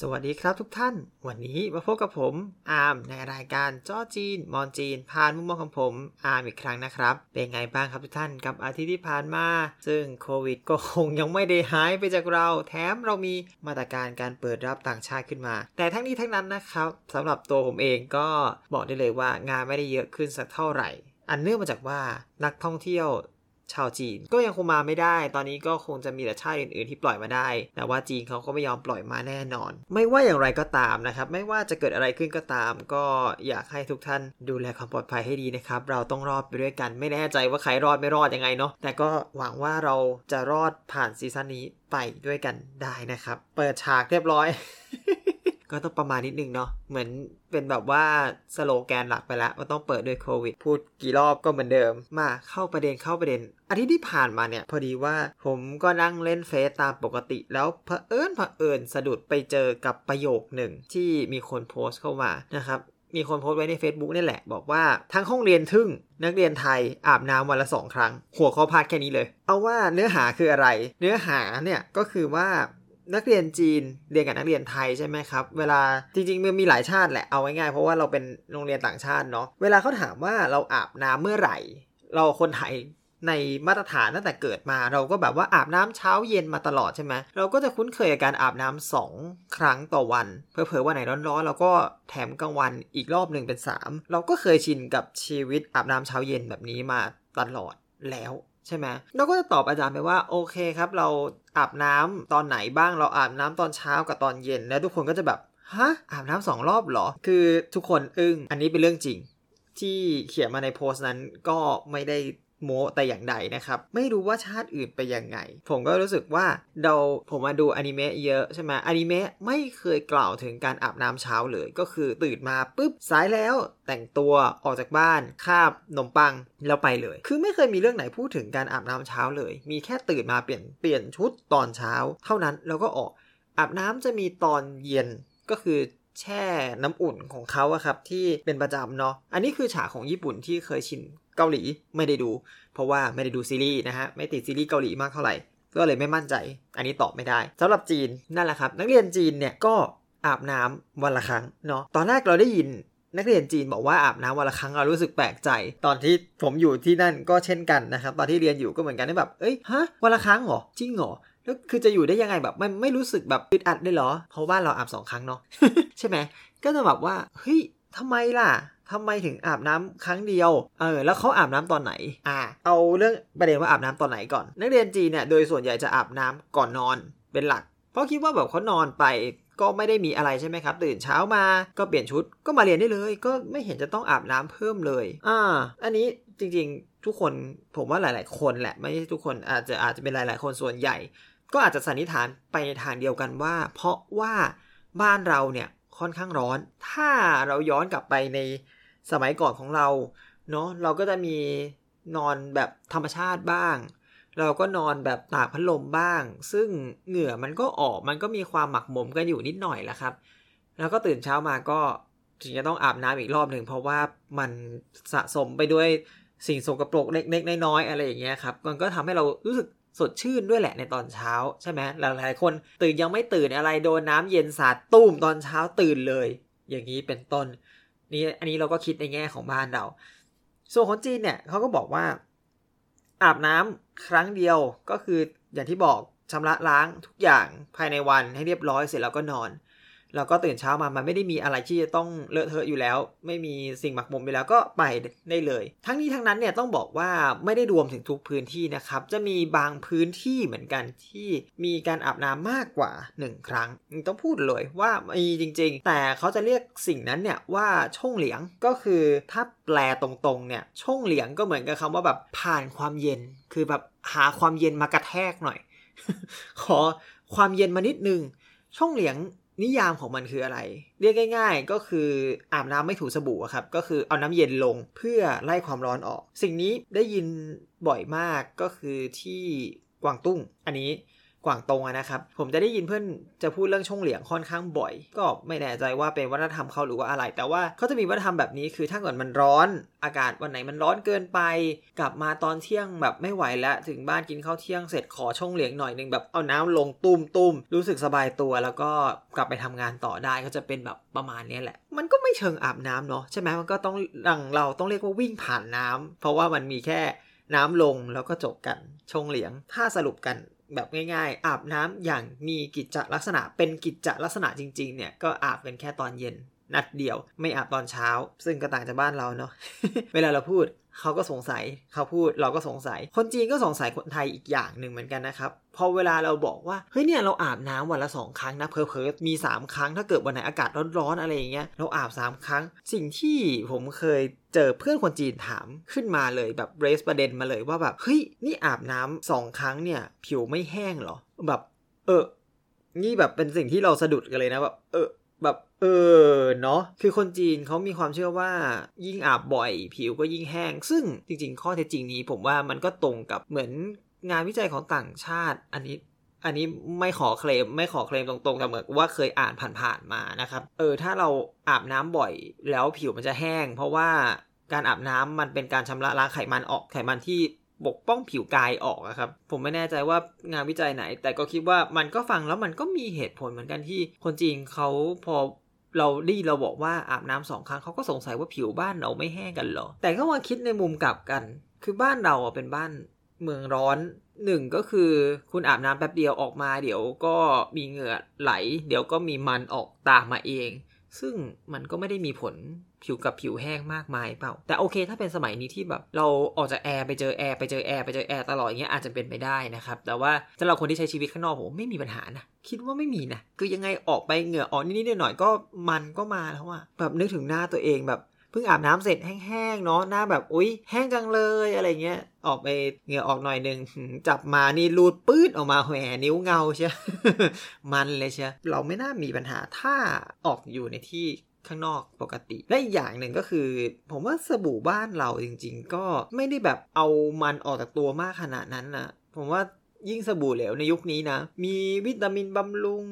สวัสดีครับทุกท่าน วันนี้มาพบกับผมอาร์มในรายการจ้อจีน มอนจีน ผ่านมุมมองของผมอาร์มอีกครั้งนะครับ เป็นไงบ้างครับทุกท่านกับอาทิตย์ที่ผ่านมา ซึ่งโควิดก็คงยังไม่ได้หายไปจากเรา แถมเรามีมาตรการการเปิดรับต่างชาติขึ้นมา แต่ทั้งนี้ทั้งนั้นนะครับสำหรับตัวผมเองก็บอกได้เลยว่างานไม่ได้เยอะขึ้นสักเท่าไหร่ อันเนื่องมาจากว่านักท่องเที่ยว ชาวจีน ก็ยังคงมาไม่ได้ ตอนนี้ก็คงจะมีแต่ชาติอื่นๆที่ปล่อยมาได้ แต่ว่าจีนเขาก็ไม่ยอมปล่อยมาแน่นอน ไม่ว่าอย่างไรก็ตามนะครับ ไม่ว่าจะเกิดอะไรขึ้นก็ตาม ก็อยากให้ทุกท่านดูแลความปลอดภัยให้ดีนะครับ เราต้องรอดไปด้วยกัน ไม่แน่ใจว่าใครรอดไม่รอดยังไงเนาะ แต่ก็หวังว่าเราจะรอดผ่านซีซั่นนี้ไปด้วยกันได้นะครับ เปิดฉากเรียบร้อย ก็ต้องประมาณนิดนึงเนาะเหมือนเป็นแบบว่าสโลแกนหลักไปแล้วว่าต้องเปิดด้วยโควิด พูดกี่รอบก็เหมือนเดิม มาเข้าประเด็นเข้าประเด็นอาทิตย์ที่ผ่านมาเนี่ย พอดีว่าผมก็นั่งเล่นเฟซตามปกติ แล้วเผอิญเผอิญสะดุดไปเจอกับประโยคหนึ่งที่มีคนโพสต์เข้ามานะครับมีคนโพสต์ไว้ใน Facebook นี่แหละ บอกว่าทั้งห้องเรียนทึ่ง นักเรียนไทยอาบน้ำวันละสองครั้ง หัวข้อพาดแค่นี้เลย เอาว่าเนื้อหาคืออะไร เนื้อหาเนี่ยก็คือว่า นักเรียนจีนเรียนกับนักเรียนไทยใช่ไหมครับ เวลาจริงๆมันมีหลายชาติแหละเอาง่ายๆเพราะว่าเราเป็นโรงเรียนต่างชาติเนาะเวลาเขาถามว่าเราอาบน้ำเมื่อไหร่ เราคนไทยในมาตรฐานตั้งแต่เกิดมาเราก็แบบว่าอาบน้ำเช้าเย็นมาตลอดใช่ไหมเราก็จะคุ้นเคยกับการอาบน้ำสองครั้งต่อวันเผลอวันไหนร้อนๆเราก็แถมกลางวันอีกรอบหนึ่งเป็น 3 เราก็เคยชินกับชีวิตอาบน้ำเช้าเย็นแบบนี้มาตลอดแล้ว ใช่ไหมเราก็จะตอบอาจารย์ไปว่าโอเคครับ เราอาบน้ำตอนไหนบ้างเราอาบน้ำตอนเช้ากับตอนเย็น แล้วทุกคนก็จะแบบฮะอาบน้ำสองรอบเหรอ คือทุกคนอึ้งอันนี้เป็นเรื่องจริง ที่เขียนมาในโพสต์นั้นก็ไม่ได้ โมแต่อย่างใดนะครับ ไม่รู้ว่าชาติอื่นไปยังไง ผมก็รู้สึกว่าเราผมมาดูอนิเมะเยอะใช่ไหมอนิเมะไม่เคยกล่าวถึงการอาบน้ำเช้าเลย ก็คือตื่นมาปุ๊บสายแล้ว แต่งตัวออกจากบ้านคาบขนมปังแล้วไปเลย คือไม่เคยมีเรื่องไหนพูดถึงการอาบน้ำเช้าเลย มีแค่ตื่นมาเปลี่ยนเปลี่ยนชุดตอนเช้า เท่านั้นแล้วก็ออกอาบน้ำจะมีตอนเย็นก็คือแช่น้ำอุ่นของเขาอะครับที่เป็นประจำเนาะ อันนี้คือฉากของญี่ปุ่นที่เคยชิน เกาหลีไม่ได้ดู เพราะว่าไม่ได้ดูซีรีส์นะฮะ ไม่ติดซีรีส์เกาหลีมากเท่าไหร่ ก็เลยไม่มั่นใจ อันนี้ตอบไม่ได้สำหรับจีนนั่นแหละครับ นักเรียนจีนเนี่ยก็อาบน้ำวันละครั้งเนาะ ตอนแรกเราได้ยินนักเรียนจีนบอกว่าอาบน้ำวันละครั้งเรารู้สึกแปลกใจ ตอนที่ผมอยู่ที่นั่นก็เช่นกันนะครับ ตอนที่เรียนอยู่ก็เหมือนกันที่แบบ เอ้ย ฮะ วันละครั้งเหรอ จริงเหรอแล้วคือจะอยู่ได้ยังไงแบบไม่ไม่รู้สึกแบบอึดอัดได้เหรอ เพราะว่าเราอาบสองครั้งเนาะใช่ไหม ก็จะแบบว่า เฮ้ยทำไมล่ะ ทำไมถึงอาบน้ำครั้งเดียว เออ แล้วเขาอาบน้ำตอนไหน อ่า เอาเรื่องประเด็นว่าอาบน้ำตอนไหนก่อน นักเรียนจีเนี่ย โดยส่วนใหญ่จะอาบน้ำก่อนนอนเป็นหลัก เพราะคิดว่าแบบเขานอนไปก็ไม่ได้มีอะไรใช่ไหมครับ ตื่นเช้ามาก็เปลี่ยนชุดก็มาเรียนได้เลย ก็ไม่เห็นจะต้องอาบน้ำเพิ่มเลย อ่า อันนี้จริงๆ ทุกคนผมว่าหลาย ๆ คนแหละไม่ใช่ทุกคนอาจจะอาจจะเป็นหลาย ๆ คนส่วนใหญ่ ก็อาจจะสันนิษฐานไปในทางเดียวกันว่า เพราะว่าบ้านเราเนี่ยค่อนข้างร้อน ถ้าเราย้อนกลับไปใน สมัยก่อนของเราเนาะเราก็จะมีนอนแบบธรรมชาติบ้าง เราก็นอนแบบตากพัดลมบ้าง ซึ่งเหงื่อมันก็ออกมันก็มีความหมักหมมกันอยู่นิดหน่อยแหละครับ แล้วก็ตื่นเช้ามาก็ถึงจะต้องอาบน้ำอีกรอบหนึ่งเพราะว่ามันสะสมไปด้วยสิ่งสกปรกเล็กๆน้อยๆอะไรอย่างเงี้ยครับ มันก็ทำให้เรารู้สึกสดชื่นด้วยแหละในตอนเช้าใช่ไหมหลายๆคนตื่นยังไม่ตื่นอะไรโดนน้ำเย็นสาดตุ้มตอนเช้าตื่นเลย อย่างนี้เป็นต้น นี่อันนี้เราก็คิดในแง่ของบ้านเรา ส่วนคนจีนเนี่ยเขาก็บอกว่า อาบน้ำครั้งเดียวก็คืออย่างที่บอกชำระล้างทุกอย่างภายในวันให้เรียบร้อยเสร็จแล้วก็นอน แล้วก็ตื่นเช้ามามันไม่ได้มีอะไรที่จะต้องเลอะเทอะอยู่แล้ว ไม่มีสิ่งหมักหมมไปแล้วก็ไปได้เลย ทั้งนี้ทั้งนั้นเนี่ยต้องบอกว่าไม่ได้รวมถึงทุกพื้นที่นะครับ จะมีบางพื้นที่เหมือนกันที่มีการอาบน้ำมากกว่า 1 ครั้ง ต้องพูดเลยว่ามีจริง ๆ แต่เขาจะเรียกสิ่งนั้นเนี่ยว่าช่องเหลียงก็คือถ้าแปลตรงๆเนี่ยช่องเหลียงก็เหมือนกับคำว่าแบบผ่านความเย็น คือแบบหาความเย็นมากระแทกหน่อย ขอความเย็นมานิดนึงช่องเหลียง นิยามของมันคืออะไร เรียกง่าย ๆ ก็คืออาบน้ำไม่ถูสบู่ครับ ก็คือเอาน้ำเย็นลงเพื่อไล่ความร้อนออก สิ่งนี้ได้ยินบ่อยมากก็คือที่กวางตุ้ง อันนี้ กวางตงนะครับ ผมจะได้ยินเพื่อนจะพูดเรื่องช่องเหลียงค่อนข้างบ่อย ก็ไม่แน่ใจว่าเป็นวัฒนธรรมเขาหรือว่าอะไร แต่ว่าเขาจะมีวัฒนธรรมแบบนี้คือถ้าเกิดมันร้อน อากาศวันไหนมันร้อนเกินไป กลับมาตอนเที่ยงแบบไม่ไหวแล้วถึงบ้านกินข้าวเที่ยงเสร็จขอช่องเหลียงหน่อยหนึ่งแบบเอาน้ำลงตุ้มตุ้มรู้สึกสบายตัว แล้วก็กลับไปทำงานต่อได้ก็จะเป็นแบบประมาณนี้แหละ มันก็ไม่เชิงอาบน้ำเนาะใช่ไหมมันก็ต้องดังเราต้องเรียกว่าวิ่งผ่านน้ำเพราะว่ามันมีแค่น้ำลงแล้วก็จบกันชงเหลียง ถ้าสรุปกัน แบบง่าย ๆ อาบน้ำอย่างมีกิจลักษณะเป็นกิจลักษณะจริง ๆ เนี่ยก็อาบกันแค่ตอนเย็นนัดเดียวไม่อาบตอนเช้า ซึ่งก็ต่างจากบ้านเราเนาะเวลาเราพูด เขาก็สงสัยเขาพูดเราก็สงสัย คนจีนก็สงสัยคนไทยอีกอย่างหนึ่งเหมือนกันนะครับพอเวลาเราบอกว่าเฮ้ยเนี่ยเราอาบน้ำวันละสองครั้งนะเพอเพอมี 3 ครั้งถ้าเกิดวันไหนอากาศร้อนๆอะไรอย่างเงี้ยเราอาบ 3 ครั้ง สิ่งที่ผมเคยเจอเพื่อนคนจีนถามขึ้นมาเลยแบบเรสประเด็นมาเลยว่าแบบเฮ้ยนี่อาบน้ำสองครั้งเนี่ย ผิวไม่แห้งเหรอแบบ เออนี่แบบเป็นสิ่งที่เราสะดุดกันเลยนะแบบเออ แบบเออเนาะคือคนจีนเขามีความเชื่อว่ายิ่งอาบบ่อย ผิวก็ยิ่งแห้ง ซึ่งจริง ๆ ข้อเท็จจริงนี้ ผมว่ามันก็ตรงกับเหมือนงานวิจัยของต่างชาติ อันนี้อันนี้ไม่ขอเคลมไม่ขอเคลมตรงๆแต่เหมือนว่าเคยอ่านผ่านๆมานะครับ เออถ้าเราอาบน้ำบ่อย แล้วผิวมันจะแห้ง เพราะว่าการอาบน้ำมันเป็นการชำระล้างไขมันออกไขมันที่ ปกป้องผิวกายออกครับ ผมไม่แน่ใจว่างานวิจัยไหน แต่ก็คิดว่ามันก็ฟังแล้วมันก็มีเหตุผลเหมือนกันที่คนจีนเขาพอเราดีเราบอกว่าอาบน้ำสองครั้งเขาก็สงสัยว่าผิวบ้านเราไม่แห้งกันหรอ แต่ก็มาคิดในมุมกลับกัน คือบ้านเราเป็นบ้านเมืองร้อนหนึ่งก็คือคุณอาบน้ำแป๊บเดียวออกมา เดี๋ยวก็มีเหงื่อไหล เดี๋ยวก็มีมันออกตามมาเอง ซึ่งมันก็ไม่ได้มีผลผิวกับผิวแห้งมากมายเปล่า แต่โอเคถ้าเป็นสมัยนี้ที่แบบเราออกจากแอร์ไปเจอแอร์ไปเจอแอร์ไปเจอแอร์ตลอดอย่างเงี้ยอาจจะเป็นไปได้นะครับ แต่ว่าสำหรับคนที่ใช้ชีวิตข้างนอกผมไม่มีปัญหานะ คิดว่าไม่มีนะ คือยังไงออกไปเหงื่อออกนิดๆหน่อยๆก็มันก็มาแล้วอะแบบนึกถึงหน้าตัวเองแบบ เพิ่งอาบน้ำเสร็จแห้งๆเนาะหน้าแบบอุ้ยแห้งจังเลยอะไรเงี้ย ออกไปเหงื่อออกหน่อยหนึ่งจับมานี่รูดปื้ดออกมาแหวนิ้วเงาใช่มันเลยใช่เราไม่น่ามีปัญหาถ้าออกอยู่ในที่ข้างนอกปกติและอีกอย่างหนึ่งก็คือ ผมว่าสบู่บ้านเราจริง ๆ ก็ไม่ได้แบบเอามันออกจากตัวมากขนาดนั้นนะผมว่า ยิ่งสบู่เหลวในยุคนี้นะ มีวิตามินบำรุง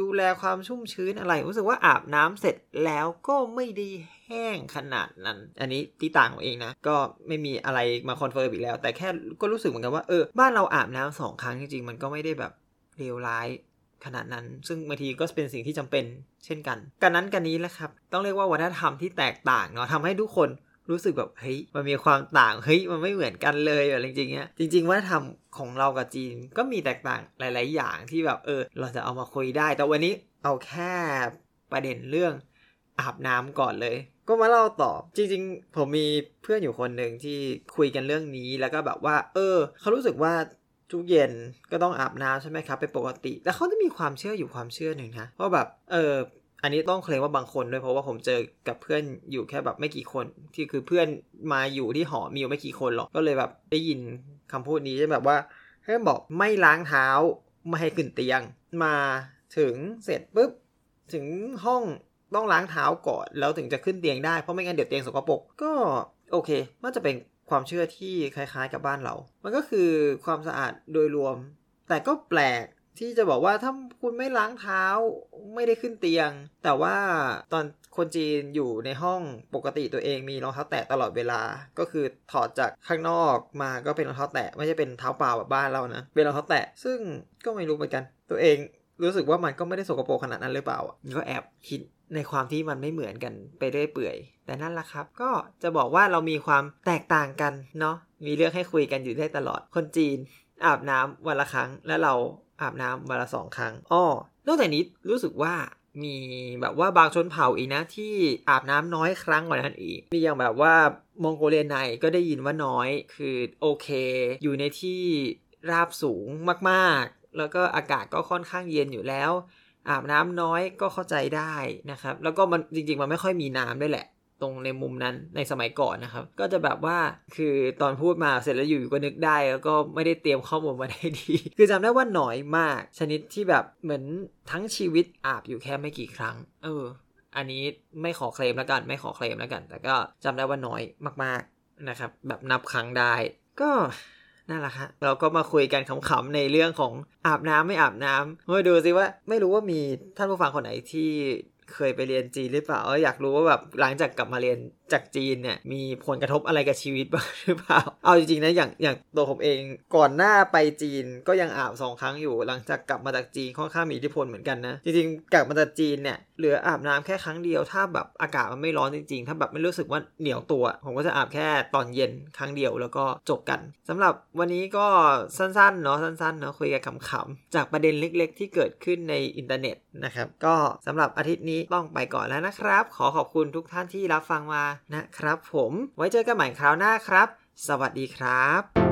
ดูแลความชุ่มชื้นอะไร รู้สึกว่าอาบน้ำเสร็จแล้วก็ไม่ได้แห้งขนาดนั้น อันนี้ที่ต่างของเองนะ ก็ไม่มีอะไรมา confirm อีกแล้ว แต่แค่ก็รู้สึกเหมือนกันว่าเออบ้านเราอาบน้ำสองครั้งจริงๆ มันก็ไม่ได้แบบเลวร้ายขนาดนั้น ซึ่งบางทีก็เป็นสิ่งที่จำเป็นเช่นกัน กันนั้นกันนี้แหละครับ ต้องเรียกว่าวัฒนธรรมที่แตกต่างเนาะทำให้ทุกคน รู้สึกแบบเฮ้ยมันมีความต่างเฮ้ยมันไม่เหมือนกันเลยแบบจริงๆเนี้ยจริงๆวัฒนธรรมของเรากับจีนก็มีแตกต่างหลาย ๆ อย่างที่แบบเออ เราจะเอามาคุยได้ แต่วันนี้เอาแค่ประเด็นเรื่องอาบน้ำก่อนเลย ก็มาเล่าต่อจริง ๆ ผมมีเพื่อนอยู่คนหนึ่งที่คุยกันเรื่องนี้แล้วก็แบบว่า เออ เขารู้สึกว่าทุกเย็นก็ต้องอาบน้ำใช่ไหมครับเป็นปกติ แต่เขาจะมีความเชื่ออยู่ความเชื่อหนึ่งนะว่าแบบเออ อันนี้ต้องเคลมว่าบางคนด้วยเพราะว่าผมเจอกับเพื่อนอยู่แค่แบบไม่กี่คน ที่คือเพื่อนมาอยู่ที่หอมีอยู่ไม่กี่คนหรอกก็เลยแบบได้ยินคำพูดนี้ใช่แบบว่าให้บอกไม่ล้างเท้าไม่ให้ขึ้นเตียง มาถึงเสร็จปุ๊บถึงห้องต้องล้างเท้าก่อนแล้วถึงจะขึ้นเตียงได้เพราะไม่งั้นเดี๋ยวเตียงสกปรกก็โอเคมันจะเป็นความเชื่อที่คล้ายๆกับบ้านเรา มันก็คือความสะอาดโดยรวม แต่ก็แปลก ที่จะบอกว่าถ้าคุณไม่ล้างเท้าไม่ได้ขึ้นเตียง แต่ว่าตอนคนจีนอยู่ในห้องปกติตัวเองมีรองเท้าแตะตลอดเวลา ก็คือถอดจากข้างนอกมาก็เป็นรองเท้าแตะไม่ใช่เป็นเท้าเปล่าแบบบ้านเรานะเป็นรองเท้าแตะซึ่งก็ไม่รู้เหมือนกัน ตัวเองรู้สึกว่ามันก็ไม่ได้สกปรกขนาดนั้นหรือเปล่าก็แอบคิดในความที่มันไม่เหมือนกันไปเรื่อยเปื่อย แต่นั่นแหละครับ ก็จะบอกว่าเรามีความแตกต่างกันเนาะมีเรื่องให้คุยกันอยู่ได้ตลอดคนจีน อาบน้ำวันละครั้ง และเราอาบน้ำวันละสองครั้งอ้อนอกจากนี้รู้สึกว่ามีแบบว่าบางชนเผ่าอีกนะที่อาบน้ำน้อยครั้งกว่านั้นอีก มีอย่างแบบว่ามองโกเลียในก็ได้ยินว่าน้อยคือโอเค อยู่ในที่ราบสูงมากๆ แล้วก็อากาศก็ค่อนข้างเย็นอยู่แล้ว อาบน้ำน้อยก็เข้าใจได้นะครับ แล้วก็มันจริงๆมันไม่ค่อยมีน้ำด้วยแหละ ตรงในมุมนั้นในสมัยก่อนนะครับ ก็จะแบบว่าคือตอนพูดมาเสร็จแล้วอยู่ก็นึกได้ แล้วก็ไม่ได้เตรียมข้อมูลมาได้ดี คือจำได้ว่าน้อยมาก ชนิดที่แบบเหมือนทั้งชีวิตอาบอยู่แค่ไม่กี่ครั้ง เออ อันนี้ไม่ขอเคลมแล้วกันไม่ขอเคลมแล้วกัน แต่ก็จำได้ว่าน้อยมากๆนะครับ แบบนับครั้งได้ก็นั่นแหละครับเราก็มาคุยกันขำๆในเรื่องของอาบน้ำไม่อาบน้ำมาดูสิว่าไม่รู้ว่ามีท่านผู้ฟังคนไหนที่ เคยไปเรียนจีนหรือเปล่าอยากรู้ว่าแบบหลังจากกลับมาเรียน จากจีนเนี่ยมีผลกระทบอะไรกับชีวิตบ้างหรือเปล่า เอาจริงๆนะอย่างอย่างตัวผมเองก่อนหน้าไปจีนก็ยังอาบสองครั้งอยู่ หลังจากกลับมาจากจีนค่อนข้างมีอิทธิพลเหมือนกันนะ จริงๆ กลับมาจากจีนเนี่ยเหลืออาบน้ำแค่ครั้งเดียว ถ้าแบบอากาศมันไม่ร้อนจริงๆ ถ้าแบบไม่รู้สึกว่าเหนียวตัว ผมก็จะอาบแค่ตอนเย็นครั้งเดียวแล้วก็จบกันสำหรับวันนี้ก็สั้นๆเนาะสั้นๆเนาะคุยกันขำๆจากประเด็นเล็ก ๆ ที่เกิดขึ้นในอินเทอร์เน็ตนะครับก็สำหรับอาทิตย์นี้ต้องไปก่อนแล้วนะครับ ขอขอบคุณทุกท่านที่รับฟังมานะครับผม ไว้เจอกันใหม่คราวหน้าครับ สวัสดีครับ